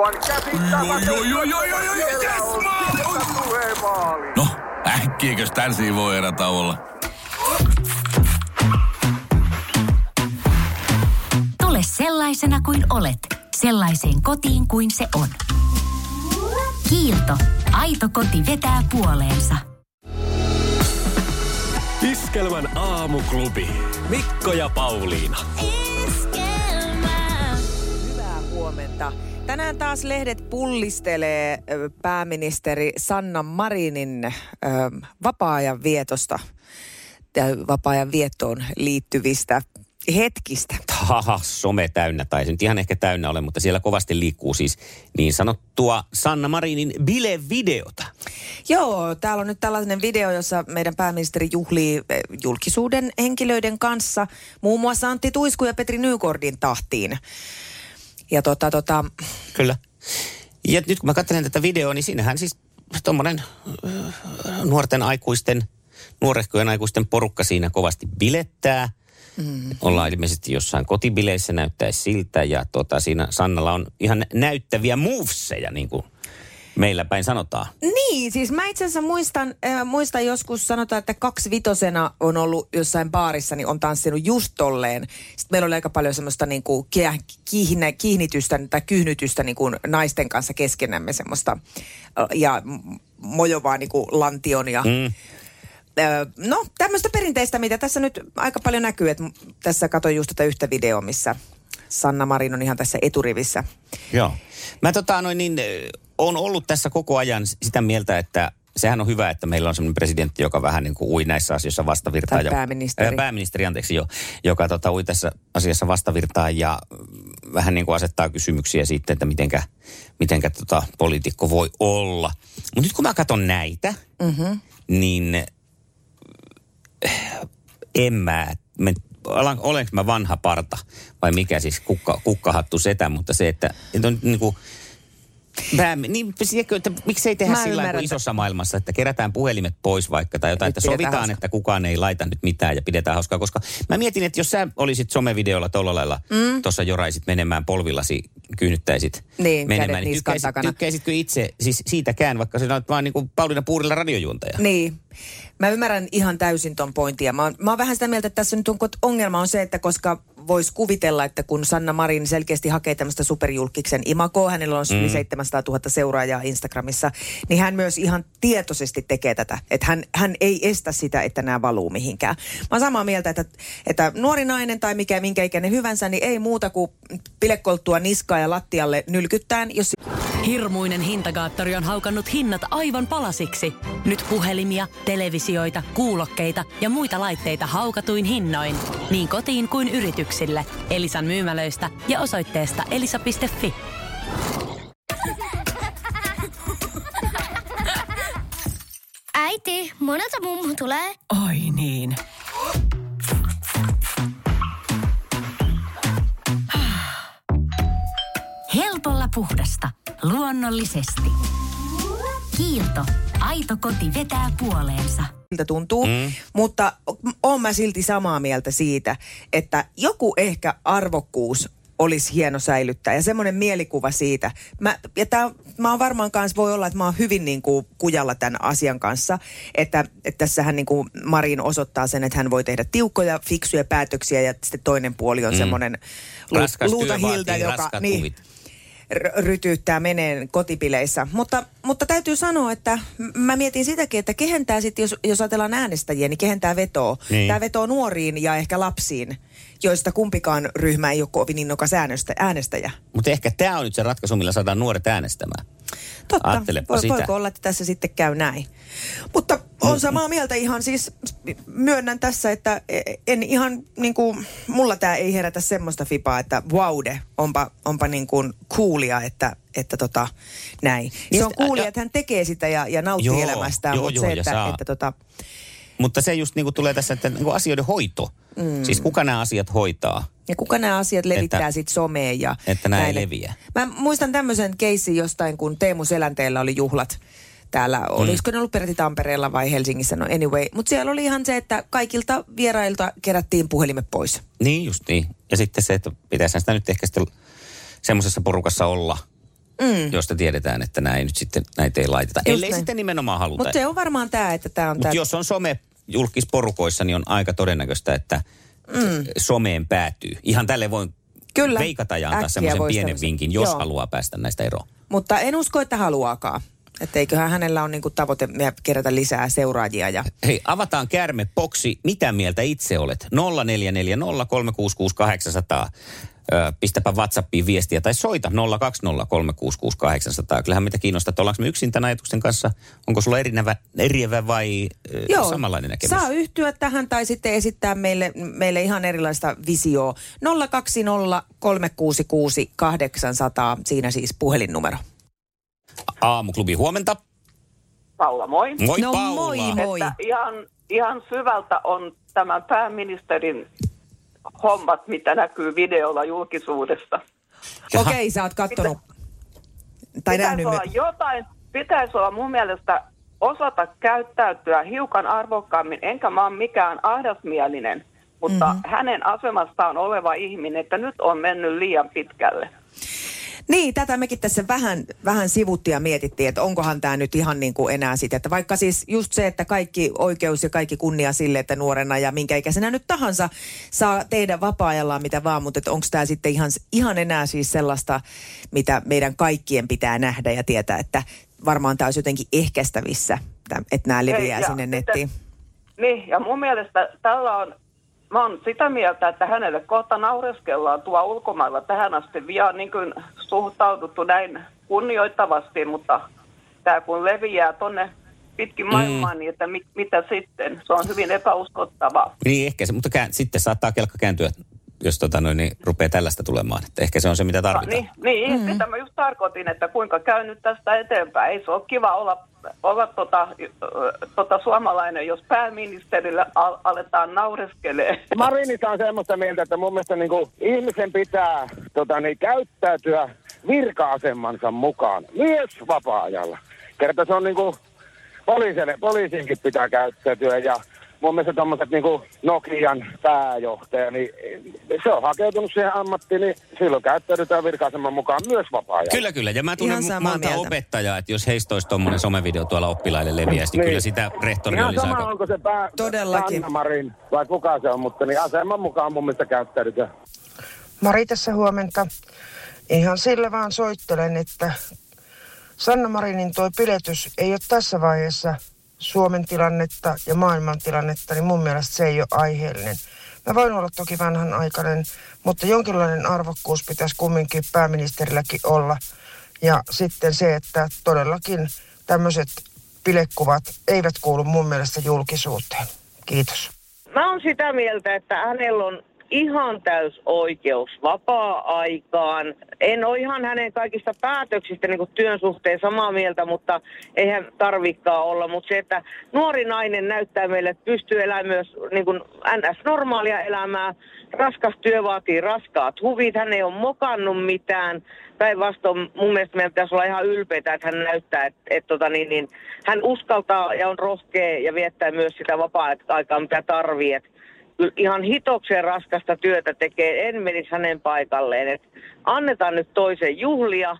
Aivan käsittämätöntä. No, äkkiäkös tän voi erä olla? Tule sellaisena kuin olet, sellaiseen kotiin kuin se on. Kiilto. Aito koti vetää puoleensa. Iskelmän aamuklubi. Mikko ja Pauliina. Hyvää Tänään taas lehdet pullistelee pääministeri Sanna Marinin ö, vapaa-ajan vietosta ja vapaa-ajan viettoon liittyvistä hetkistä. Haha, some täynnä, tai se nyt ihan ehkä täynnä ole, mutta siellä kovasti liikkuu siis niin sanottua Sanna Marinin bilevideota. Joo, täällä on nyt tällainen video, jossa meidän pääministeri juhlii julkisuuden henkilöiden kanssa, muun muassa Antti Tuisku ja Petri Nykordin tahtiin. Ja tota, tota, Kyllä. Ja nyt kun mä katselen tätä videoa, niin siinähän siis tuommoinen nuorten aikuisten, nuorehkojen aikuisten porukka siinä kovasti bilettää. Mm. Ollaan ilmeisesti jossain kotibileissä, näyttäisi siltä. Ja tota, siinä Sannalla on ihan näyttäviä moveseja, niin kuin meillä päin sanotaan. Niin, siis mä itse asiassa muistan, äh, muistan joskus sanotaan, että kaksi vitosena on ollut jossain baarissa, niin on tanssinut just tolleen. Sitten meillä oli aika paljon semmoista niin kuin kiihnä, kiihnitystä tai kyhnytystä niin kuin naisten kanssa keskenämme semmoista äh, ja mojovaa niin kuin lantion ja Mm. Ö, No, tämmöistä perinteistä, mitä tässä nyt aika paljon näkyy. Että tässä katsoin just tätä yhtä videoa, missä Sanna Marin on ihan tässä eturivissä. Joo. Mä tota noin niin, on ollut tässä koko ajan sitä mieltä, että sehän on hyvä, että meillä on sellainen presidentti, joka vähän niin kuin ui näissä asioissa vastavirtaan. Tai ja- pääministeri. Ää, pääministeri, anteeksi jo, joka tota, ui tässä asiassa vastavirtaan ja vähän niin kuin asettaa kysymyksiä siitä, että mitenkä, mitenkä tota, poliitikko voi olla. Mutta nyt kun mä katson näitä, mm-hmm. niin äh, en mä, me, olenko mä vanha parta vai mikä siis kukka, kukkahattu setä, mutta se, että, että on niin kuin, Pää, niin, siekö, että miksei tehdä Mä sillä lailla että- isossa maailmassa, että kerätään puhelimet pois vaikka tai jotain, Nyt että sovitaan, hauska. että kukaan ei laita nyt mitään ja pidetään hauskaa, koska mä mietin, että jos sä olisit somevideolla tuolla lailla mm. tuossa joraisit menemään polvillasi, kyynnyttäisit Niin, menemään, niin tykkäisit, takana. tykkäisitkö itse siis siitäkään, vaikka sinä olet vaan niin kuin Pauliina Puurilla radiojuontaja? Niin. Mä ymmärrän ihan täysin ton pointin. Ja mä oon, mä oon vähän sitä mieltä, että tässä nyt on, ongelma on se, että koska voisi kuvitella, että kun Sanna Marin selkeästi hakee tämmöistä superjulkiksen imakoa, hänellä on yli 700 000 seuraajaa Instagramissa, niin hän myös ihan tietoisesti tekee tätä. Että hän, hän ei estä sitä, että nämä valuu mihinkään. Mä oon samaa mieltä, että, että nuori nainen tai mikä, minkä ikäinen hyvänsä, niin ei muuta kuin pilekolttua niskaa ja lattialle nylkyttään, jos Hirmuinen hintakaattori on haukannut hinnat aivan palasiksi. Nyt puhelimia, televisioita, kuulokkeita ja muita laitteita haukatuin hinnoin. Niin kotiin kuin yrityksille. Elisan myymälöistä ja osoitteesta elisa.fi. Äiti, monelta mummu tulee? Oi niin. Helpolla puhdasta. Luonnollisesti. Kiilto. Aito koti vetää puoleensa. miltä tuntuu, mm. mutta oon mä silti samaa mieltä siitä, että joku ehkä arvokkuus olisi hieno säilyttää ja semmoinen mielikuva siitä. Mä, ja tää, mä oon varmaan kanssa, voi olla, että mä oon hyvin niin kuin kujalla tämän asian kanssa, että, että tässähän niin kuin Marin osoittaa sen, että hän voi tehdä tiukkoja, fiksuja päätöksiä ja sitten toinen puoli on mm. semmoinen Raskas luuta hiltä, joka... Niin, huvit. Rytyyttää meneen kotipileissä. Mutta, mutta täytyy sanoa, että mä mietin sitäkin, että kehen tämä sitten, jos, jos ajatellaan äänestäjiä, niin kehen tämä vetoo? Niin. Tämä vetoo nuoriin ja ehkä lapsiin, joista kumpikaan ryhmä ei ole kovin innokas äänestä, äänestäjä. Mutta ehkä tämä on nyt se ratkaisu, millä saadaan nuoret äänestämään. Totta, Ajattelepa voi, sitä. voiko olla, että tässä sitten käy näin. Mutta on samaa mieltä ihan siis, myönnän tässä, että en ihan niin kuin, mulla tämä ei herätä semmoista fipaa, että waude, onpa, onpa niin kuin coolia, että, että tota, näin. Se on ja- että hän tekee sitä ja, ja nauttii Joo, elämästään, joo, mutta joo, se, että, saa- että tota, Mutta se just niin kuin tulee tässä, että niin kuin asioiden hoito. Mm. Siis kuka nämä asiat hoitaa? Ja kuka nämä asiat levittää sitten someen ja että nämä ei näille. leviä. Mä muistan tämmöisen keissin jostain, kun Teemu Selänteellä oli juhlat täällä, Mm. olisiko ne ollut peräti Tampereella vai Helsingissä, no anyway. Mutta siellä oli ihan se, että kaikilta vierailta kerättiin puhelimet pois. Niin just niin. Ja sitten se, että pitäisi sitä nyt ehkä sitten semmoisessa porukassa olla, mm. josta tiedetään, että näin nyt sitten, näitä ei laiteta. Just Ellei näin. sitten nimenomaan haluta. Mutta se on varmaan tämä, että tämä on Mutta tämä... jos on some julkisporukoissa, niin on aika todennäköistä, että mm. someen päätyy. Ihan tälle voi Kyllä. veikata ja antaa semmoisen pienen tämmöisen. vinkin, jos Joo. haluaa päästä näistä eroon. Mutta en usko, että haluaakaan. Että eiköhän hänellä on niinku tavoite kerätä lisää seuraajia. Ja... Hei, avataan käärme boksi. Mitä mieltä itse olet? 0440 366 800. Ö, pistäpä WhatsAppiin viestiä tai soita 020 366 800. Kyllähän meitä kiinnostaa, että ollaanko me yksin tämän ajatuksen kanssa. Onko sulla erinävä, eriävä vai ö, samanlainen näkemys? saa yhtyä tähän tai sitten esittää meille, meille ihan erilaista visioa. 020 366 800, siinä siis puhelinnumero. Aamuklubi, huomenta. Paula, moi. Moi no Paula. moi moi. Että ihan, ihan syvältä on tämän pääministerin hommat, mitä näkyy videolla julkisuudesta. Jaha. Okei, sä oot kattonut. Tai pitäisi olla jotain, pitäisi olla mun mielestä osata käyttäytyä hiukan arvokkaammin, enkä mä ole mikään ahdasmielinen, mutta Mhm. mm-hmm. hänen asemastaan oleva ihminen, että nyt on mennyt liian pitkälle. Niin, tätä mekin tässä vähän, vähän sivuttiin ja mietittiin, että onkohan tämä nyt ihan niin kuin enää sitä. Että vaikka siis just se, että kaikki oikeus ja kaikki kunnia sille, että nuorena ja minkä ikäisenä nyt tahansa saa tehdä vapaa-ajallaan mitä vaan, mutta onko tämä sitten ihan, ihan enää siis sellaista, mitä meidän kaikkien pitää nähdä ja tietää, että varmaan tämä olisi jotenkin ehkäistävissä, että- nämä leviää Ei, ja sinne sitten- nettiin. Niin, ja mun mielestä tällä on, mä oon sitä mieltä, että hänelle kohta naureskellaan tuo ulkomailla tähän asti vielä niin kuin suhtauduttu näin kunnioittavasti, mutta tämä kun leviää tonne pitkin maailmaa, niin että mi, mitä sitten? Se on hyvin epäuskottavaa. Niin ehkä se, mutta kään, sitten saattaa kelkka kääntyä, jos tota noin, niin rupeaa tällaista tulemaan. Että ehkä se on se, mitä tarvitaan. Niin, niin mm-hmm. sitä mä just tarkoitin, että kuinka käy nyt tästä eteenpäin. Ei se ole kiva olla, olla tota, tota suomalainen, jos pääministerille al- aletaan naureskelee. Marinissa on semmoista mieltä, että mun mielestä niin kuin, ihmisen pitää tota, niin, käyttäytyä virka-asemansa mukaan, myös vapaa-ajalla. Kerta se on niin kuin, poliisille, poliisinkin pitää käyttäytyä ja mun mielestä tuommoiset niin Nokian pääjohtaja, niin se on hakeutunut siihen ammattiin, niin silloin käyttäydytään virka-aseman mukaan myös vapaa-ajalla. Kyllä, kyllä. Ja mä tunnen monta mieltä. opettajaa, että jos heistä olisi tuommoinen somevideo tuolla oppilaille leviäisi, niin Niin. kyllä sitä rehtori Ihan olisi sama, aika... onko se pää, Todellakin. Sanna Marin vai kuka se on, mutta niin aseman mukaan mun mielestä käyttäydytään. Mari tässä huomenta. Ihan sillä vaan soittelen, että Sanna Marinin tuo piletys ei ole tässä vaiheessa Suomen tilannetta ja maailman tilannetta, niin mun mielestä se ei ole aiheellinen. Mä voin olla toki vanhanaikainen, mutta jonkinlainen arvokkuus pitäisi kumminkin pääministerilläkin olla. Ja sitten se, että todellakin tämmöiset pilekuvat eivät kuulu mun mielestä julkisuuteen. Kiitos. Mä oon sitä mieltä, että hänellä on ihan täys oikeus vapaa-aikaan. En ole ihan hänen kaikista päätöksistä niin kuin työn suhteen samaa mieltä, mutta eihän tarvikaan olla. Mutta se, että nuori nainen näyttää meille, että pystyy elämään myös niin kuin NS-normaalia elämää. Raskas työ vaatii raskaat huvit. Hän ei ole mokannut mitään. Päinvastoin mun mielestä meidän pitäisi olla ihan ylpeitä, että hän näyttää, että, että tota, niin, niin, hän uskaltaa ja on rohkea ja viettää myös sitä vapaa-aikaa, mitä kyllä ihan hitokseen raskasta työtä tekee, en menisi hänen paikalleen. Et annetaan nyt toisen juhlia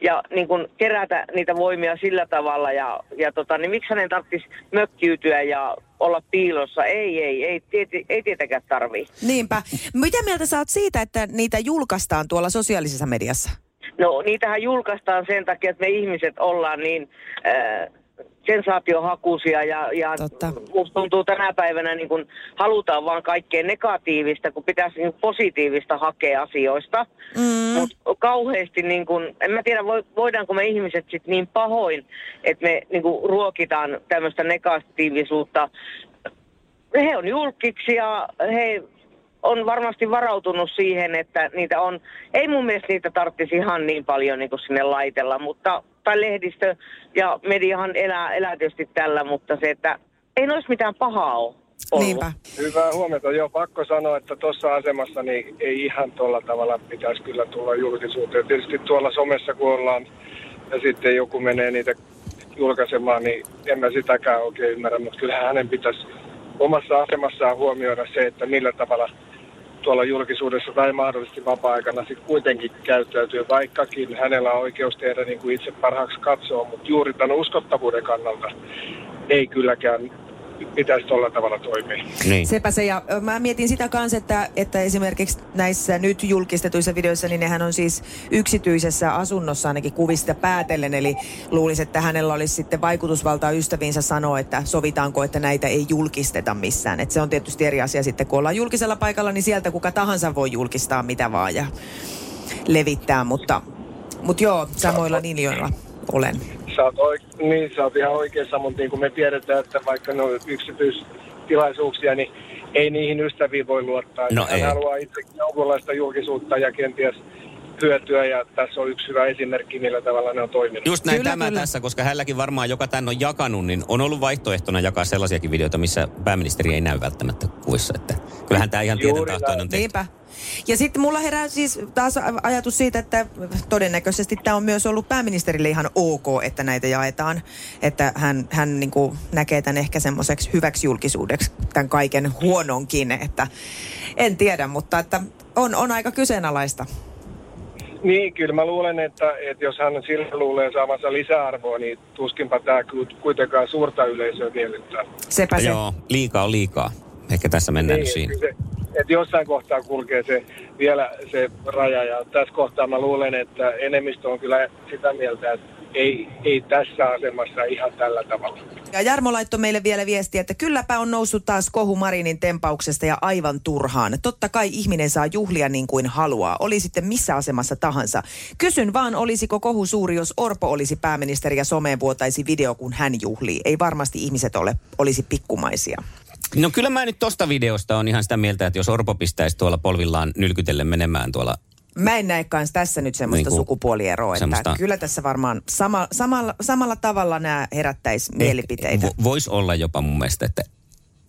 ja niin kun kerätä niitä voimia sillä tavalla. Ja, ja tota, niin miksi hänen tarvitsisi mökkiytyä ja olla piilossa? Ei, ei, ei, ei, ei tietenkään tarvii. Niinpä. Mitä mieltä sä oot siitä, että niitä julkaistaan tuolla sosiaalisessa mediassa? No niitähän julkaistaan sen takia, että me ihmiset ollaan niin äh, sensaatiohakuisia ja, ja Totta. musta tuntuu tänä päivänä niin kun halutaan vaan kaikkea negatiivista, kun pitäisi niin positiivista hakea asioista. Mm. Mutta kauheasti, niin kun, en mä tiedä vo- voidaanko me ihmiset sit niin pahoin, että me niin kun ruokitaan tämmöistä negatiivisuutta. He on julkiksi ja he on varmasti varautunut siihen, että niitä on, ei mun mielestä niitä tarvitsisi ihan niin paljon niin kuin sinne laitella, mutta, tai lehdistö ja mediahan elää, elää tietysti tällä, mutta se, että ei noissa mitään pahaa ole ollut. Niinpä. Hyvää huomenta. Joo, pakko sanoa, että tuossa asemassa niin ei ihan tuolla tavalla pitäisi kyllä tulla julkisuuteen. Tietysti tuolla somessa kun ollaan ja sitten joku menee niitä julkaisemaan, niin en mä sitäkään oikein ymmärrä, mutta kyllähän hänen pitäisi omassa asemassaan huomioida se, että millä tavalla tuolla julkisuudessa tai mahdollisesti vapaa-aikana sitten kuitenkin käyttäytyy, vaikkakin hänellä on oikeus tehdä niin kuin itse parhaaksi katsoo, mutta juuri tämän uskottavuuden kannalta ei kylläkään pitäisi tuolla tavalla toimia. Niin. Sepä se, ja mä mietin sitä kanssa, että, että esimerkiksi näissä nyt julkistetuissa videoissa, niin nehän on siis yksityisessä asunnossa ainakin kuvista päätellen, eli luulisi, että hänellä olisi sitten vaikutusvaltaa ystäviinsä sanoa, että sovitaanko, että näitä ei julkisteta missään. Et se on tietysti eri asia sitten, kun ollaan julkisella paikalla, niin sieltä kuka tahansa voi julkistaa mitä vaan ja levittää, mutta, mutta joo, samoilla linjoilla olen. Sä oot, oik- niin, sä oot ihan oikeassa, mutta niin kuin me tiedetään, että vaikka ne on yksityistilaisuuksia, niin ei niihin ystäviin voi luottaa. No Hän ei. haluaa itsekin jonkunlaista julkisuutta ja kenties hyötyä, ja tässä on yksi hyvä esimerkki, millä tavalla ne on toiminut. Just näin Kyllä, tämä kyllä. tässä, koska hänelläkin varmaan, joka tän on jakanut, niin on ollut vaihtoehtona jakaa sellaisiakin videoita, missä pääministeri ei näy välttämättä kuvissa. Että kyllähän tämä ihan tieten tahtoinen on tehty. Niinpä. Ja sitten mulla herää siis taas ajatus siitä, että todennäköisesti tämä on myös ollut pääministerille ihan ok, että näitä jaetaan. Että hän, hän niin kuin näkee tämän ehkä semmoiseksi hyväksi julkisuudeksi, tämän kaiken huononkin. Että en tiedä, mutta että on, on aika kyseenalaista. Niin, kyllä mä luulen, että, että jos hän sillä luulee saavansa lisäarvoa, niin tuskinpa tämä kuitenkaan suurta yleisöä miellyttää. Sepä se. Joo, liikaa on liikaa. Ehkä tässä mennään nyt siinä. se, että jossain kohtaa kulkee se vielä se raja ja tässä kohtaa mä luulen, että enemmistö on kyllä sitä mieltä, että ei, ei tässä asemassa ihan tällä tavalla. Ja Jarmo laittoi meille vielä viestiä, että kylläpä on noussut taas kohu Marinin tempauksesta ja aivan turhaan. Totta kai ihminen saa juhlia niin kuin haluaa, oli sitten missä asemassa tahansa. Kysyn vaan, olisiko kohu suuri, jos Orpo olisi pääministeri ja someen vuotaisi video, kun hän juhlii. Ei varmasti ihmiset ole, olisi pikkumaisia. No kyllä mä nyt tosta videosta on ihan sitä mieltä, että jos Orpo pistäisi tuolla polvillaan nylkytellen menemään tuolla Mä en näe kans tässä nyt semmoista Niin sukupuolieroa, että semmoista- kyllä tässä varmaan sama, samalla, samalla tavalla nämä herättäisi mielipiteitä. Vo, Voisi olla jopa mun mielestä, että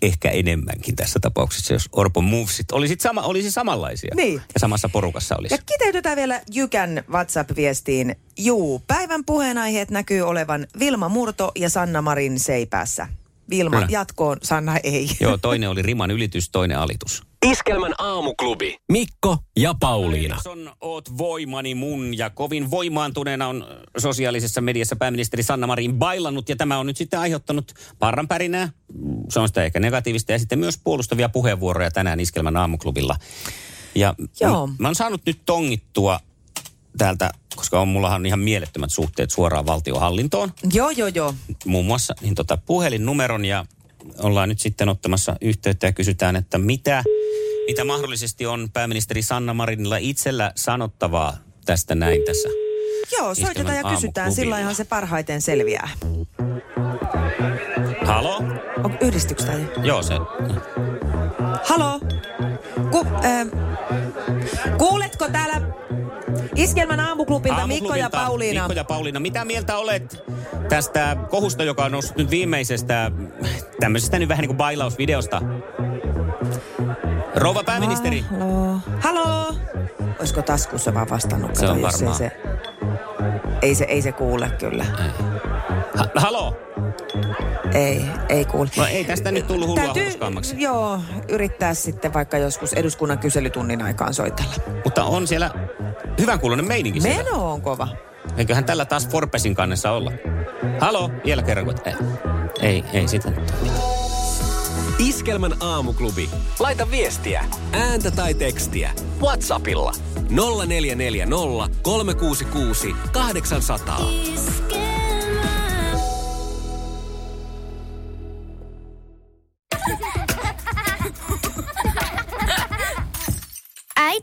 ehkä enemmänkin tässä tapauksessa, jos Orpon movesit olisi, sama, olisi samanlaisia. Niin. Ja samassa porukassa olisi. Ja kiteytetään vielä Jykän WhatsApp-viestiin. Juu, päivän puheenaiheet näkyy olevan Vilma Murto ja Sanna Marin seipäässä. Vilma Kyllä. jatkoon, Sanna ei. Joo, toinen oli riman ylitys, toinen alitus. Iskelmän aamuklubi. Mikko ja Pauliina. On, oot voimani mun ja kovin voimaantuneena on sosiaalisessa mediassa pääministeri Sanna Marin bailannut ja tämä on nyt sitten aiheuttanut parran pärinää. Se on sitä ehkä negatiivista ja sitten myös puolustavia puheenvuoroja tänään Iskelmän aamuklubilla. Ja Joo. m- mä oon saanut nyt tongittua täältä, koska on, mullahan on ihan mielettömät suhteet suoraan valtiohallintoon Joo, joo, joo. muun muassa niin tota, puhelinnumeron ja ollaan nyt sitten ottamassa yhteyttä ja kysytään, että mitä, mitä mahdollisesti on pääministeri Sanna Marinilla itsellä sanottavaa tästä näin tässä. Joo, soitetaan ja kysytään, sillä ihan se parhaiten selviää. Halo? On yhdistyks tää? Joo, se. Halo? Ku, ähm, kuuletko täällä Iskelmän aamuklubilta Mikko ja Pauliina? Mikko ja Pauliina, mitä mieltä olet tästä kohusta, joka on noussut nyt viimeisestä tämmöisestä nyt vähän niin kuin bailausvideosta? Rouva pääministeri. Halo? Halo? Olisiko taskussa vaan vastannut? Se on varmaan. Ei se, ei, se, ei se kuule kyllä. Ha- halo? Ei, ei kuule. No ei tästä nyt tullut hullua hurskaammaksi. joo, yrittää sitten vaikka joskus eduskunnan kyselytunnin aikaan soitella. Mutta on siellä hyvän kuulonen meininki siellä. Meno on kova. Eiköhän tällä taas Forbesin kannessa olla. Halo, vielä kerran. kun- Ei, ei, ei sitä nyt. Iskelmän aamuklubi. Laita viestiä, ääntä tai tekstiä. Whatsappilla 0440 366 800.